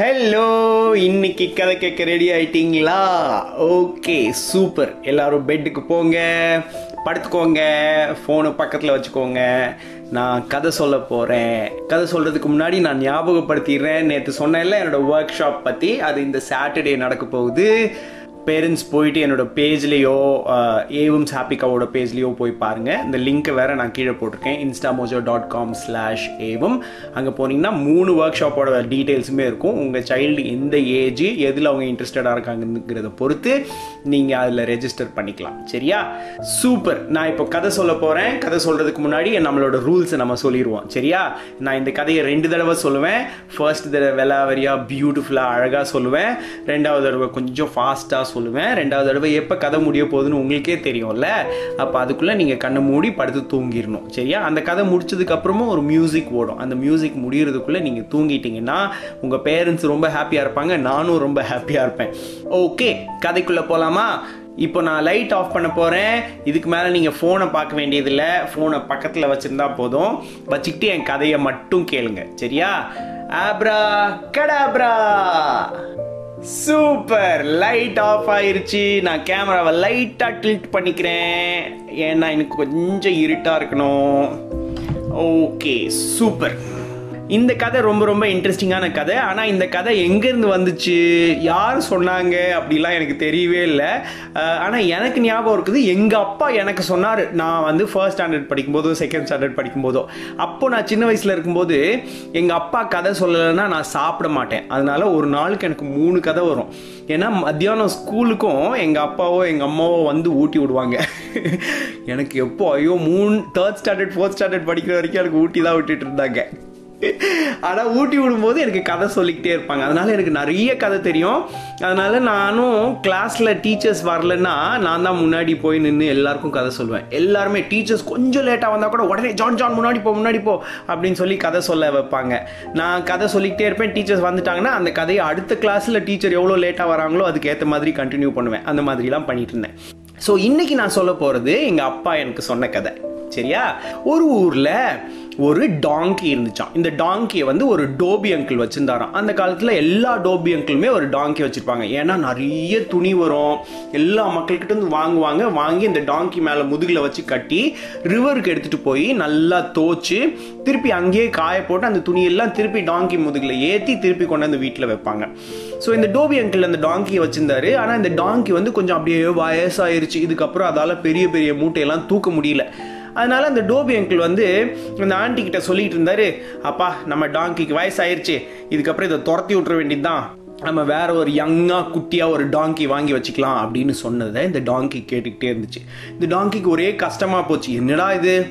Hello இன்னைக்கு கதை கேட்க ரெடி ஆயிட்டீங்களா? ஓகே சூப்பர் எல்லாரும் பெட்டுக்கு போங்க படுத்துக்கோங்க ஃபோனு பக்கத்தில் வச்சுக்கோங்க. நான் கதை சொல்ல போகிறேன் கதை சொல்கிறதுக்கு முன்னாடி நான் ஞாபகப்படுத்திடுறேன். நேற்று சொன்னேன்ல என்னோட ஒர்க் ஷாப் பற்றி அது இந்த சாட்டர்டே நடக்க போகுது. பேரண்ட்ஸ் போயிட்டு என்னோட பேஜ்லேயோ ஏவம்ஸ் ஹாப்பிகாவோட பேஜ்லேயோ போய் பாருங்கள் இந்த லிங்க்கை வேறு நான் கீழே போட்டிருக்கேன். இன்ஸ்டாமோஜோ டாட் காம் ஸ்லாஷ் ஏவம் அங்கே போனீங்கன்னா மூணு ஒர்க் ஷாப்போட டீட்டெயில்ஸுமே இருக்கும். உங்கள் சைல்டு எந்த ஏஜ் எதில் அவங்க இன்ட்ரெஸ்டடாக இருக்காங்கிறத பொறுத்து நீங்கள் அதில் ரெஜிஸ்டர் பண்ணிக்கலாம். சரியா? சூப்பர் நான் இப்போ கதை சொல்ல போகிறேன் கதை சொல்கிறதுக்கு முன்னாடி நம்மளோட ரூல்ஸை நம்ம சொல்லிடுவோம். சரியா? நான் இந்த கதையை ரெண்டு தடவை சொல்லுவேன். ஃபர்ஸ்ட் தடவை வெலாவரியாக பியூட்டிஃபுல்லாக அழகாக சொல்லுவேன். ரெண்டாவது தடவை கொஞ்சம் ஃபாஸ்ட்டாக சொல்லுவேன். ரெண்டாவது தடவை எப்போ கதை முடிய போகுதுன்னு உங்களுக்கே தெரியும்ல. அப்போ அதுக்குள்ளே நீங்கள் கண்ணை மூடி படுத்து தூங்கிடணும். சரியா? அந்த கதை முடிச்சதுக்கப்புறமும் ஒரு மியூசிக் ஓடும். அந்த மியூசிக் முடிகிறதுக்குள்ளே நீங்கள் தூங்கிட்டீங்கன்னா உங்கள் பேரண்ட்ஸ் ரொம்ப ஹாப்பியாக இருப்பாங்க. நானும் ரொம்ப ஹாப்பியாக இருப்பேன். ஓகே கதைக்குள்ளே போகலாமா இப்போ நான் லைட் ஆஃப் பண்ண போகிறேன் இதுக்கு மேலே நீங்கள் ஃபோனை பார்க்க வேண்டியதில்லை. ஃபோனை பக்கத்தில் வச்சுருந்தா போதும். வச்சுக்கிட்டு என் கதையை மட்டும் கேளுங்க. சரியா? Abracadabra super light off ஆயிருச்சு. நான் கேமராவை லைட்டாக டில்ட் பண்ணிக்கிறேன். ஏன்னா எனக்கு கொஞ்சம் இருட்டாக இருக்கணும். ஓகே சூப்பர் இந்த கதை ரொம்ப ரொம்ப இன்ட்ரெஸ்டிங்கான கதை. ஆனால் இந்த கதை எங்கேருந்து வந்துச்சு? யார் சொன்னாங்க? அப்படிலாம் எனக்கு தெரியவே இல்லை. ஆனால் எனக்கு ஞாபகம் இருக்குது எங்கள் அப்பா எனக்கு சொன்னார். நான் வந்து ஃபர்ஸ்ட் ஸ்டாண்டர்ட் படிக்கும்போதோ செகண்ட் ஸ்டாண்டர்ட் படிக்கும்போதோ. அப்போ நான் சின்ன வயசில் இருக்கும்போது எங்கள் அப்பா கதை சொல்லலைன்னா நான் சாப்பிட மாட்டேன். அதனால் ஒரு நாளுக்கு எனக்கு மூணு கதை வரும். ஏன்னா மத்தியானம் ஸ்கூலுக்கும் எங்கள் அப்பாவோ எங்கள் அம்மாவோ வந்து ஊட்டி விடுவாங்க. எனக்கு எப்போ ஐயோ மூணு தேர்ட் ஸ்டாண்டர்ட் ஃபோர்த் ஸ்டாண்டர்ட் படிக்கிற வரைக்கும் எனக்கு ஊட்டி தான் விட்டுட்டு இருந்தாங்க. ஆனால் ஊட்டி விடும்போது எனக்கு கதை சொல்லிக்கிட்டே இருப்பாங்க. அதனால எனக்கு நிறைய கதை தெரியும். அதனால நானும் கிளாஸில் டீச்சர்ஸ் வரலன்னா நான் தான் முன்னாடி போய் நின்று எல்லாருக்கும் கதை சொல்லுவேன். எல்லாருமே டீச்சர்ஸ் கொஞ்சம் லேட்டாக வந்தால் கூட உடனே ஜான் ஜான் முன்னாடி போ முன்னாடி போ அப்படின்னு சொல்லி கதை சொல்ல வைப்பாங்க. நான் கதை சொல்லிக்கிட்டே இருப்பேன். டீச்சர்ஸ் வந்துட்டாங்கன்னா அந்த கதையை அடுத்த கிளாஸில் டீச்சர் எவ்வளோ லேட்டாக வராங்களோ அதுக்கு ஏற்ற மாதிரி கண்டினியூ பண்ணுவேன். அந்த மாதிரிலாம் பண்ணிட்டு இருந்தேன். ஸோ இன்னைக்கு நான் சொல்ல போகிறது எங்கள் அப்பா எனக்கு சொன்ன கதை. சரியா? ஒரு ஊரில் ஒரு டாங்கி இருந்துச்சான் இந்த டாங்கியை வந்து ஒரு டோபி அங்கிள் வச்சுருந்தாராம். அந்த காலத்தில் எல்லா டோபி அங்கிளுமே ஒரு டாங்கி வச்சுருப்பாங்க. ஏன்னா நிறைய துணி வரும். எல்லா மக்கள்கிட்ட இருந்து வாங்குவாங்க. வாங்கி இந்த டாங்கி மேலே முதுகில் வச்சு கட்டி ரிவருக்கு எடுத்துகிட்டு போய் நல்லா தோச்சு திருப்பி அங்கேயே காய போட்டு அந்த துணியெல்லாம் திருப்பி டாங்கி முதுகில் ஏற்றி திருப்பி கொண்டு வந்து வீட்டில் வைப்பாங்க. ஸோ இந்த டோபி அங்கிள் அந்த டாங்கியை வச்சிருந்தாரு. ஆனால் இந்த டாங்கி வந்து கொஞ்சம் அப்படியே வயசாயிருச்சு. இதுக்கப்புறம் அதால் பெரிய பெரிய மூட்டையெல்லாம் தூக்க முடியல. அதனால் அந்த டோபி அங்கிள் வந்து அந்த ஆண்டி கிட்ட சொல்லிட்டு இருந்தாரு அப்பா நம்ம டாங்கிக்கு வயசாயிருச்சு. இதுக்கப்புறம் இதை துரத்தி விட்டுற வேண்டியதுதான். நம்ம வேற ஒரு யங்காக குட்டியாக ஒரு டாங்கி வாங்கி வச்சுக்கலாம் அப்படின்னு சொன்னதை இந்த டாங்கி கேட்டுக்கிட்டே இருந்துச்சு. இந்த டாங்கிக்கு ஒரே கஷ்டமாக போச்சு. என்னடா இது?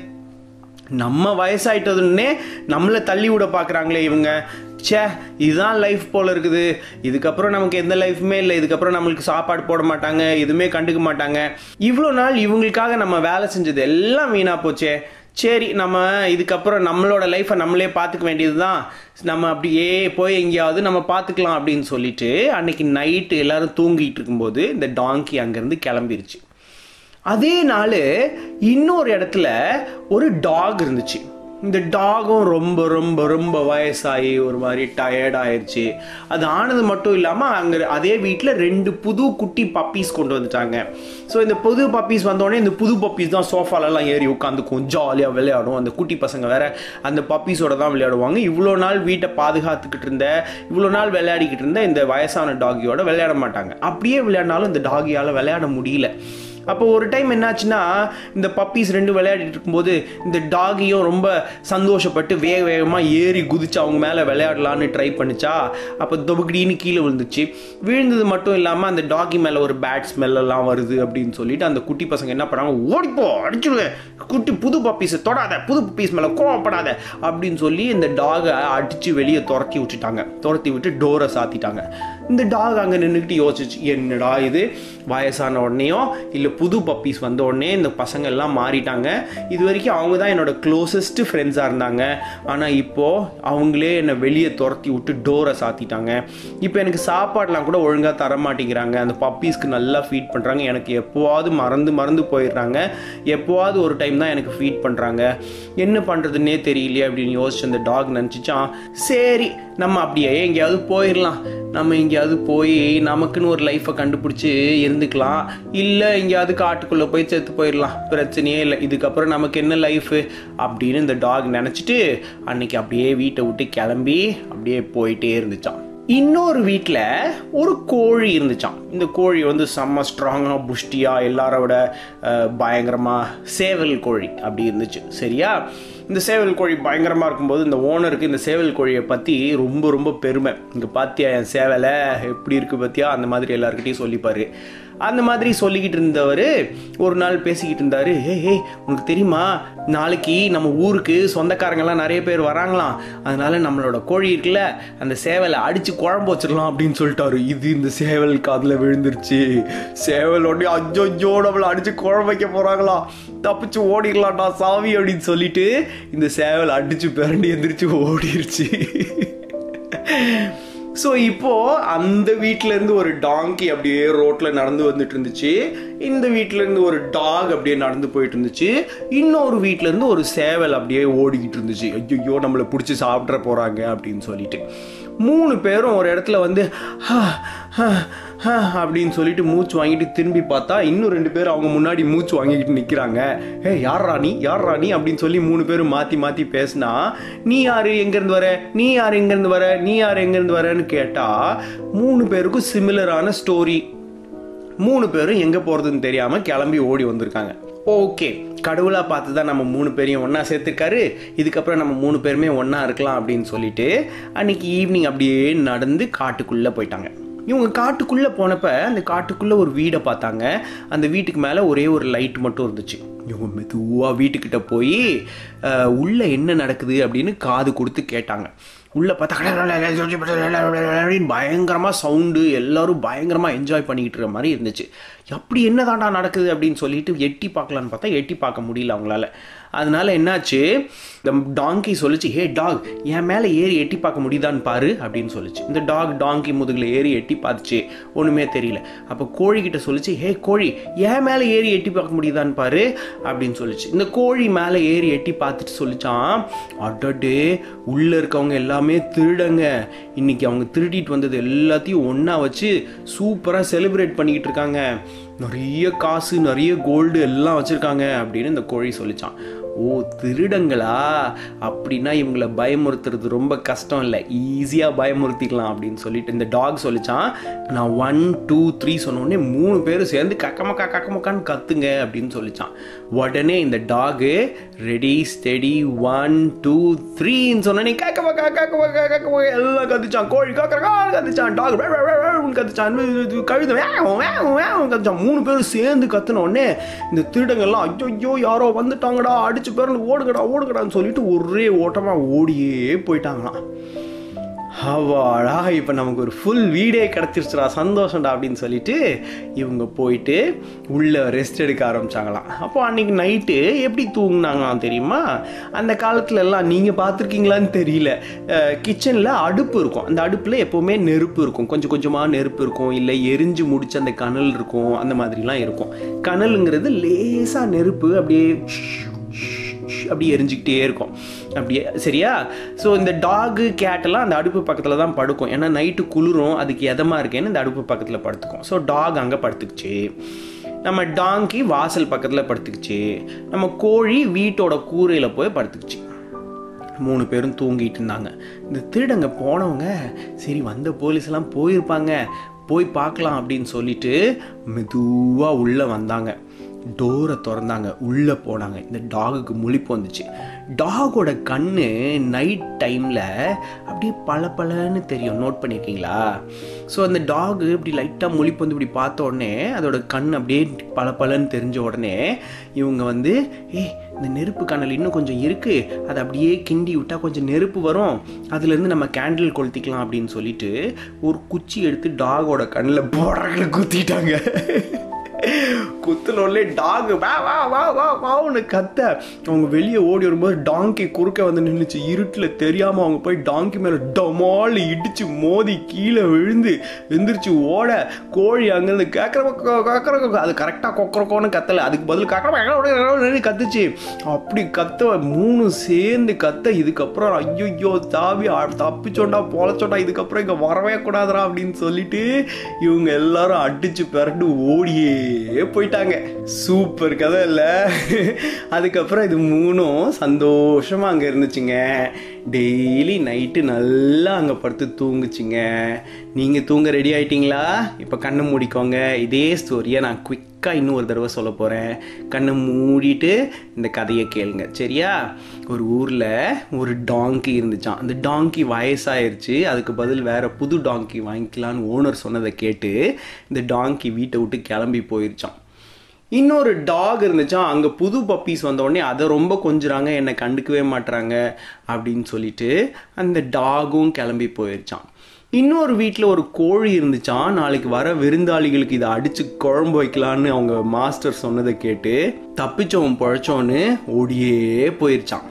நம்ம வயசாயிட்டதுன்னே நம்மளை தள்ளி விட பார்க்குறாங்களே இவங்க. ச்சே இதுதான் லைஃப் போல் இருக்குது. இதுக்கப்புறம் நமக்கு எந்த லைஃப்புமே இல்லை. இதுக்கப்புறம் நம்மளுக்கு சாப்பாடு போட மாட்டாங்க. எதுவுமே கண்டுக்க மாட்டாங்க. இவ்வளோ நாள் இவங்களுக்காக நம்ம வேலை செஞ்சது எல்லாம் வீணாக போச்சே. சரி நம்ம இதுக்கப்புறம் நம்மளோட லைஃப்பை நம்மளே பார்த்துக்க வேண்டியது தான் நம்ம அப்படியே போய் எங்கேயாவது நம்ம பார்த்துக்கலாம் அப்படின்னு சொல்லிட்டு அன்னைக்கு நைட்டு எல்லாரும் தூங்கிட்டு இருக்கும்போது இந்த டாங்கி அங்கேருந்து கிளம்பிருச்சு. அதே நாள் இன்னொரு இடத்துல ஒரு டாக் இருந்துச்சு. இந்த டாகும் ரொம்ப ரொம்ப ரொம்ப வயசாகி ஒரு மாதிரி டயர்ட் ஆயிடுச்சு அது ஆனது மட்டும் இல்லாமல் அங்கே அதே வீட்டில் ரெண்டு புது குட்டி பப்பீஸ் கொண்டு வந்துட்டாங்க. ஸோ இந்த புது பப்பீஸ் வந்தோடனே இந்த புது பப்பீஸ் தான் சோஃபாலெல்லாம் ஏறி உட்காந்துக்கும் ஜாலியாக விளையாடும். அந்த குட்டி பசங்க வேற அந்த பப்பீஸோட தான் விளையாடுவாங்க. இவ்வளோ நாள் வீட்டை பாதுகாத்துக்கிட்டு இருந்த இவ்வளோ நாள் விளையாடிக்கிட்டு இருந்த இந்த வயசான டாகியோட விளையாட மாட்டாங்க. அப்படியே விளையாடினாலும் இந்த டாகியால் விளையாட முடியல. அப்போ ஒரு டைம் என்னாச்சுன்னா இந்த பப்பீஸ் ரெண்டு விளையாடிட்டு இருக்கும்போது இந்த டாகியும் ரொம்ப சந்தோஷப்பட்டு வேக வேகமாக ஏறி குதிச்சு அவங்க மேலே விளையாடலான்னு ட்ரை பண்ணிச்சா அப்போ தொபுக்கிடின்னு கீழே விழுந்துச்சு. விழுந்தது மட்டும் இல்லாமல் அந்த டாகி மேலே ஒரு பேட் ஸ்மெல்லாம் வருது அப்படின்னு சொல்லிட்டு அந்த குட்டி பசங்க என்ன பண்ணாங்க ஓடிப்போ அடிச்சுடுவேன் குட்டி புது பப்பீஸை தொடாத புது பப்பீஸ் மேலே கோவப்படாத அப்படின்னு சொல்லி இந்த டாகை அடித்து வெளியே துரத்தி விட்டுட்டாங்க. துரத்தி விட்டு டோரை சாத்திட்டாங்க. இந்த டாக் அங்கே நின்றுக்கிட்டு யோசிச்சு என்னடா இது? வயசான உடனேயோ இல்லை புது பப்பீஸ் வந்த உடனே இந்த பசங்க எல்லாம் மாறிட்டாங்க. இது வரைக்கும் அவங்க தான் என்னோட க்ளோசஸ்ட்டு ஃப்ரெண்ட்ஸாக இருந்தாங்க. ஆனால் இப்போது அவங்களே என்னை வெளியே துரத்தி விட்டு டோரை சாத்திட்டாங்க. இப்போ எனக்கு சாப்பாடெலாம் கூட ஒழுங்காக தர மாட்டேங்கிறாங்க. அந்த பப்பீஸ்க்கு நல்லா ஃபீட் பண்ணுறாங்க எனக்கு எப்போவாவது மறந்து மறந்து போயிடுறாங்க. எப்போவாவது ஒரு டைம் தான் எனக்கு ஃபீட் பண்ணுறாங்க என்ன பண்ணுறதுன்னே தெரியலையே அப்படின்னு யோசிச்சு அந்த டாக் நினச்சிச்சான். சரி நம்ம அப்படியே எங்கேயாவது போயிடலாம் நம்ம எங்கேயாவது போய் நமக்குன்னு ஒரு லைஃப்பை கண்டுபிடிச்சி இருந்துக்கலாம். இல்லை எங்கேயாவது காட்டுக்குள்ளே போய் செத்து போயிடலாம் பிரச்சனையே இல்லை. இதுக்கப்புறம் நமக்கு என்ன லைஃபு அப்படின்னு இந்த டாக் நினச்சிட்டு அன்னைக்கு அப்படியே வீட்டை விட்டு கிளம்பி அப்படியே போயிட்டே இருந்துச்சான் இன்னொரு வீட்டில் ஒரு கோழி இருந்துச்சான் இந்த கோழி வந்து செம்ம ஸ்ட்ராங்காக புஷ்டியாக எல்லாரோட பயங்கரமாக சேவல் கோழி அப்படி இருந்துச்சு. சரியா? இந்த சேவல் கோழி பயங்கரமாக இருக்கும்போது இந்த ஓனருக்கு இந்த சேவல் கோழியை பற்றி ரொம்ப ரொம்ப பெருமை. இங்கே பார்த்தியா என் சேவலை? எப்படி இருக்குது பார்த்தியா அந்த மாதிரி எல்லாருக்கிட்டையும் சொல்லிப்பார். அந்த மாதிரி சொல்லிக்கிட்டு இருந்தவர் ஒரு நாள் பேசிக்கிட்டு இருந்தார். ஏ ஏ உனக்கு தெரியுமா? நாளைக்கு நம்ம ஊருக்கு சொந்தக்காரங்கெல்லாம் நிறைய பேர் வராங்களாம். அதனால நம்மளோட கோழி இருக்குல்ல அந்த சேவலை அடித்து குழம்பு வச்சிடலாம் அப்படின்னு சொல்லிட்டாரு. இது இந்த சேவல் காதில் விழுந்துருச்சு. சேவலோட அஜோ அஜோ நம்மளை அடித்து குழம்பு வைக்க போகிறாங்களாம் தப்பிச்சு ஓடிடலாம்டா சாவி அப்படின்னு சொல்லிட்டு இந்த சேவல் அடிச்சு பிறண்டி எந்திரிச்சு ஓடிருச்சு. ஸோ இப்போ அந்த வீட்டிலேருந்து ஒரு டாங்கி அப்படியே ரோட்டில் நடந்து வந்துட்டு இருந்துச்சு இந்த வீட்டிலேருந்து ஒரு டாக் அப்படியே நடந்து போயிட்டு இருந்துச்சு இன்னொரு வீட்டிலேருந்து ஒரு சேவல் அப்படியே ஓடிக்கிட்டு இருந்துச்சு ஐயோ நம்மளை பிடிச்சி சாப்பிட்ற போகிறாங்க அப்படின்னு சொல்லிட்டு. மூணு பேரும் ஒரு இடத்துல வந்து அப்படின்னு சொல்லிட்டு மூச்சு வாங்கிட்டு திரும்பி பார்த்தா இன்னும் ரெண்டு பேர் அவங்க முன்னாடி மூச்சு வாங்கிக்கிட்டு நிற்கிறாங்க ஏ யார் ராணி யார் ராணி அப்படின்னு சொல்லி மூணு பேரும் மாற்றி மாற்றி பேசினா நீ யார்? எங்கேருந்து வர? நீ யார்? எங்கேருந்து வர? நீ யார்? எங்கேருந்து வரன்னு கேட்டால் மூணு பேருக்கும் சிமிலரான ஸ்டோரி மூணு பேரும் எங்கே போகிறதுன்னு தெரியாமல் கிளம்பி ஓடி வந்திருக்காங்க. ஓகே. கடவுளாக பார்த்து தான் நம்ம மூணு பேரையும் ஒன்றா சேர்த்துருக்காரு. இதுக்கப்புறம் நம்ம மூணு பேருமே ஒன்றா இருக்கலாம் அப்படின்னு சொல்லிட்டு அன்னைக்கு ஈவினிங் அப்படியே நடந்து காட்டுக்குள்ளே போயிட்டாங்க. இவங்க காட்டுக்குள்ளே போனப்ப அந்த காட்டுக்குள்ளே ஒரு வீடை பார்த்தாங்க. அந்த வீட்டுக்கு மேலே ஒரே ஒரு லைட் மட்டும் இருந்துச்சு. இவங்க மெதுவாக வீட்டுக்கிட்ட போய் உள்ளே என்ன நடக்குது? அப்படின்னு காது கொடுத்து கேட்டாங்க. உள்ளே பார்த்தா பயங்கரமாக சவுண்டு எல்லோரும் பயங்கரமாக என்ஜாய் பண்ணிக்கிட்டு இருக்க மாதிரி இருந்துச்சு. அப்படி என்ன தாண்டா நடக்குது? அப்படின்னு சொல்லிட்டு எட்டி பார்க்கலான்னு பார்த்தா எட்டி பார்க்க முடியல அவங்களால. அதனால என்னாச்சு? இந்த டாங்கி சொல்லிச்சு ஹே டாக் என் மேலே ஏறி எட்டி பார்க்க முடியுதான்னு பாரு அப்படின்னு சொல்லிச்சு. இந்த டாக் டாங்கி முதுகில் ஏறி எட்டி பார்த்துச்சு. ஒன்றுமே தெரியல. அப்போ கோழிக்கிட்ட சொல்லிச்சு ஹே கோழி என் மேலே ஏறி எட்டி பார்க்க முடியுதான்னு பாரு அப்படின்னு சொல்லிச்சு. இந்த கோழி மேலே ஏறி எட்டி பார்த்துட்டு சொல்லிச்சான் அடடே உள்ளே இருக்கவங்க எல்லாமே திருடங்க. இன்னைக்கு அவங்க திருடிட்டு வந்தது எல்லாத்தையும் ஒன்றா வச்சு சூப்பராக செலிப்ரேட் பண்ணிக்கிட்டு இருக்காங்க. நிறைய காசு நிறைய கோல்டு எல்லாம் வச்சுருக்காங்க அப்படின்னு இந்த கோழி சொல்லிச்சான் ஓ திருடங்களா அப்படின்னா இவங்களை பயமுறுத்துறது ரொம்ப கஷ்டம் இல்லை ஈஸியாக பயமுறுத்திக்கலாம் அப்படின்னு சொல்லிட்டு இந்த டாக் சொல்லிச்சான் நான் ஒன் டூ த்ரீ சொன்னோடனே மூணு பேரும் சேர்ந்து கக்கமக்கா கக்கமக்கான்னு கத்துங்க அப்படின்னு சொல்லிச்சான் உடனே இந்த டாகு ரெடி ஸ்டெடி ஒன் டூ த்ரீன்னு சொன்னோடனே கக்கமக்கா கக்கமக்கா கக்கமக்கா எல்லாம் கத்துச்சான் கோழி கக்கறக்கா கத்துச்சான் டாக் கத்துச்சான் கழுத கத்துச்சான் மூணு பேரும் சேர்ந்து கத்துன உடனே இந்த திருடங்கள்லாம் ஐயோ யாரோ வந்துட்டாங்கடா அடிச்சு பேருந்து ஓடுங்கடா ஓடுங்கடான்னு சொல்லிட்டு ஒரே ஓட்டமாக ஓடியே போயிட்டாங்களாம். அவாடா இப்போ நமக்கு ஒரு ஃபுல் வீடே கிடச்சிருச்சுடா சந்தோஷம்டா அப்படின்னு சொல்லிட்டு இவங்க போயிட்டு உள்ளே ரெஸ்ட் எடுக்க ஆரம்பிச்சாங்களாம். அப்போ அன்றைக்கி நைட்டு எப்படி தூங்கினாங்களாம் தெரியுமா? அந்த காலத்துல எல்லாம் நீங்கள் பார்த்துருக்கீங்களான்னு தெரியல. கிச்சனில் அடுப்பு இருக்கும். அந்த அடுப்பில் எப்போவுமே நெருப்பு இருக்கும். கொஞ்சம் கொஞ்சமாக நெருப்பு இருக்கும். இல்லை எரிஞ்சு முடிச்சு அந்த கனல் இருக்கும். அந்த மாதிரிலாம் இருக்கும். கனலுங்கிறது லேசாக நெருப்பு அப்படியே அப்படியே எரிஞ்சிக்கிட்டே இருக்கும். அப்படியே சரியா? ஸோ இந்த டாகு கேட்டெல்லாம் அந்த அடுப்பு பக்கத்தில் தான் படுக்கும். ஏன்னா நைட்டு குளிரும் அதுக்கு எதமாக இருக்கேன்னு இந்த அடுப்பு பக்கத்தில் படுத்துக்கும். ஸோ டாக் அங்கே படுத்துக்குச்சு. நம்ம டாங்கி வாசல் பக்கத்தில் படுத்துக்குச்சு. நம்ம கோழி வீட்டோட கூரையில் போய் படுத்துக்குச்சு. மூணு பேரும் தூங்கிட்டு இருந்தாங்க. இந்த திருடங்க போனவங்க சரி வந்த போலீஸ்லாம் போயிருப்பாங்க. போய் பார்க்கலாம் அப்படின்னு சொல்லிட்டு மெதுவாக உள்ளே வந்தாங்க. டோரை திறந்தாங்க உள்ளே போனாங்க. இந்த டாகுக்கு முழிப்பு வந்துச்சு. டாகோட கண் நைட் டைமில் அப்படியே பல பலன்னு தெரியும். நோட் பண்ணியிருக்கீங்களா ஸோ அந்த டாகு இப்படி லைட்டாக முழிப்பு வந்து இப்படி பார்த்த உடனே அதோட கண் அப்படியே பல பலன்னு தெரிஞ்ச உடனே இவங்க வந்து ஏ இந்த நெருப்பு கணல் இன்னும் கொஞ்சம் இருக்குது அதை அப்படியே கிண்டி விட்டால் கொஞ்சம் நெருப்பு வரும். அதுலேருந்து நம்ம கேண்டில் கொளுத்திக்கலாம். அப்படின்னு சொல்லிட்டு ஒரு குச்சி எடுத்து டாகோட கண்ணில் போடுறகளை குத்திட்டாங்க. குத்துனோடலே டாக் வா வா வா வா வான்னு கத்த. அவங்க வெளியே ஓடி வரும்போது டாங்கி குறுக்க வந்து நின்றுச்சு இருட்டில் தெரியாமல் அவங்க போய் டாங்கி மேலே டமால் இடிச்சு மோதி கீழே விழுந்து எந்திரிச்சு ஓட கோழி அங்கேருந்து கேட்குற கேட்குற அது கரெக்டாக கொக்கரக்கோன்னு கத்தலை. அதுக்கு பதில் கேட்குற கத்துச்சு. அப்படி கத்த மூணு சேர்ந்து கத்த. இதுக்கப்புறம் ஐயோ தாவி தப்பிச்சோண்டா பொழைச்சோண்டா இதுக்கப்புறம் இங்கே வரவே கூடாதுரா அப்படின்னு சொல்லிட்டு இவங்க எல்லாரும் அடிச்சு பிறண்டு ஓடியே. போயிட்டாங்க. சூப்பர் கதை இல்லை. அதுக்கப்புறம் இது மூணும் சந்தோஷமா அங்கே இருந்துச்சுங்க. டெய்லி நைட்டு நல்லா அங்கே படுத்து தூங்குச்சிங்க. நீங்கள் தூங்க ரெடி ஆயிட்டீங்களா? இப்போ கண்ணை மூடிக்கோங்க. இதே ஸ்டோரியை நான் குயிக்காக இன்னும் ஒரு தடவை சொல்ல போகிறேன் கண்ணை மூடிட்டு இந்த கதையை கேளுங்க. சரியா? ஒரு ஊரில் ஒரு டாங்கி இருந்துச்சான் அந்த டாங்கி வயசாயிருச்சு. அதுக்கு பதில் வேறு புது டாங்கி வாங்கிக்கலான்னு ஓனர் சொன்னதை கேட்டு இந்த டாங்கி வீட்டை விட்டு கிளம்பி போயிருச்சான் இன்னொரு டாக் இருந்துச்சா அங்கே புது பப்பீஸ் வந்த உடனே அதை ரொம்ப கொஞ்சுறாங்க என்னை கண்டுக்கவே மாட்டுறாங்க அப்படின்னு சொல்லிட்டு அந்த டாகும் கிளம்பி போயிருச்சான் இன்னொரு வீட்டில் ஒரு கோழி இருந்துச்சான் நாளைக்கு வர விருந்தாளிகளுக்கு இதை அடித்து குழம்பு வைக்கலான்னு அவங்க மாஸ்டர் சொன்னதை கேட்டு தப்பிச்சவன் பழைச்சோன்னு ஓடியே போயிருச்சான்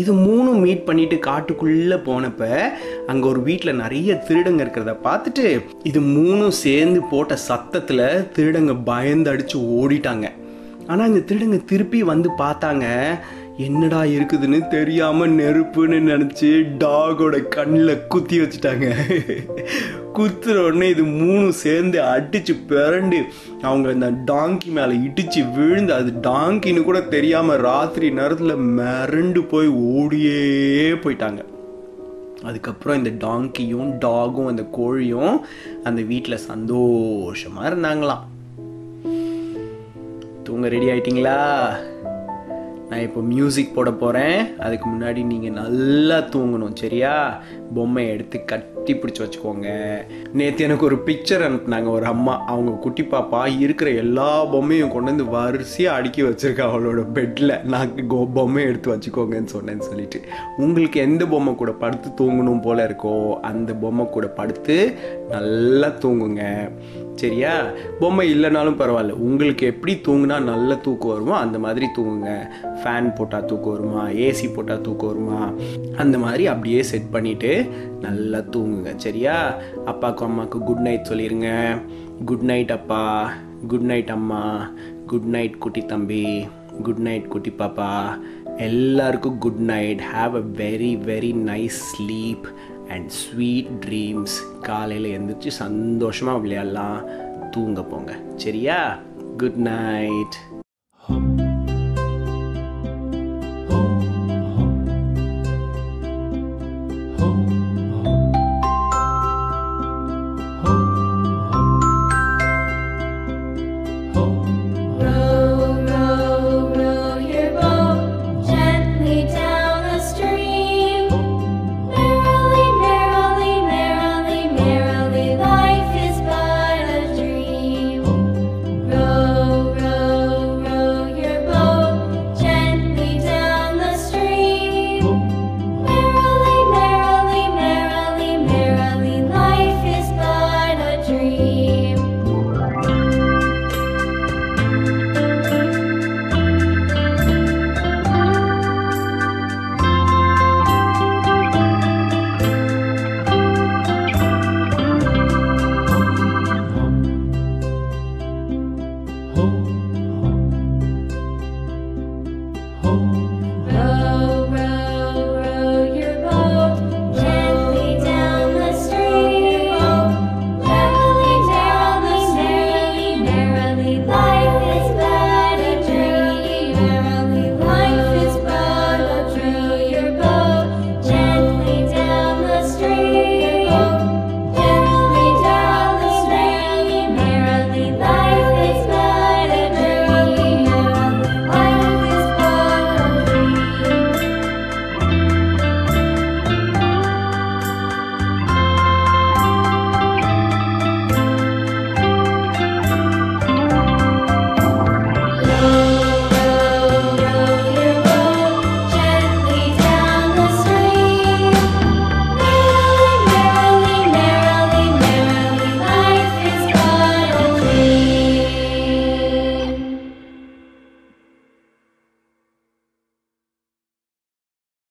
இது மூணும் மீட் பண்ணிட்டு காட்டுக்குள்ள போனப்ப அங்க ஒரு வீட்டில் நிறைய திருடங்க இருக்கிறத பார்த்துட்டு இது மூணும் சேர்ந்து போட்ட சத்தத்துல திருடங்க பயந்து அடிச்சு ஓடிட்டாங்க. ஆனா இந்த திருடங்க திருப்பி வந்து பார்த்தாங்க. என்னடா இருக்குதுன்னு தெரியாம நெருப்புன்னு நினச்சி டாகோட கண்ணில் குத்தி வச்சுட்டாங்க. குத்துற உடனே இது மூணும் சேர்ந்து அடிச்சு பிறண்டு அவங்க அந்த டாங்கி மேலே இடிச்சு விழுந்து அது டாங்கின்னு கூட தெரியாம ராத்திரி நேரத்தில் மிரண்டு போய் ஓடியே போயிட்டாங்க. அதுக்கப்புறம் இந்த டாங்கியும் டாகும் அந்த கோழியும் அந்த வீட்டில் சந்தோஷமா இருந்தாங்களாம். தூங்க ரெடி ஆயிட்டீங்களா? நான் இப்போ மியூசிக் போட போகிறேன் அதுக்கு முன்னாடி நீங்கள் நல்லா தூங்கணும் சரியா? பொம்மையை எடுத்து கட்டி பிடிச்சி வச்சுக்கோங்க. நேற்று எனக்கு ஒரு பிக்சர் அனுப்புனாங்க ஒரு அம்மா. அவங்க குட்டி பாப்பா இருக்கிற எல்லா பொம்மையும் கொண்டு வந்து வரிசையாக அடுக்கி வச்சுருக்கேன் அவளோட பெட்டில் நான் கோ பொம்மையை எடுத்து வச்சுக்கோங்கன்னு சொன்னேன்னு சொல்லிட்டு. உங்களுக்கு எந்த பொம்மை கூட படுத்து தூங்கணும் போல இருக்கோ அந்த பொம்மை கூட படுத்து நல்லா தூங்குங்க. சரியா? பொம்மை இல்லைனாலும் பரவாயில்ல. உங்களுக்கு எப்படி தூங்குனா நல்ல தூக்கம் வருமோ அந்த மாதிரி தூங்குங்க. ஃபேன் போட்டால் தூக்கம் வருமா? ஏசி போட்டால் தூக்கம் வருமா? அந்த மாதிரி அப்படியே செட் பண்ணிவிட்டு நல்லா தூங்குங்க. சரியா? அப்பாவுக்கும் அம்மாவுக்கு குட் நைட் சொல்லிடுங்க குட் நைட் அப்பா. குட் நைட் அம்மா. குட் நைட் குட்டி தம்பி. குட் நைட் குட்டி பாப்பா. எல்லாருக்கும் good night have a very very nice sleep and sweet dreams காலையில் எழுந்திரிச்சு சந்தோஷமாக விளையாடலாம். தூங்க போங்க. சரியா? Good night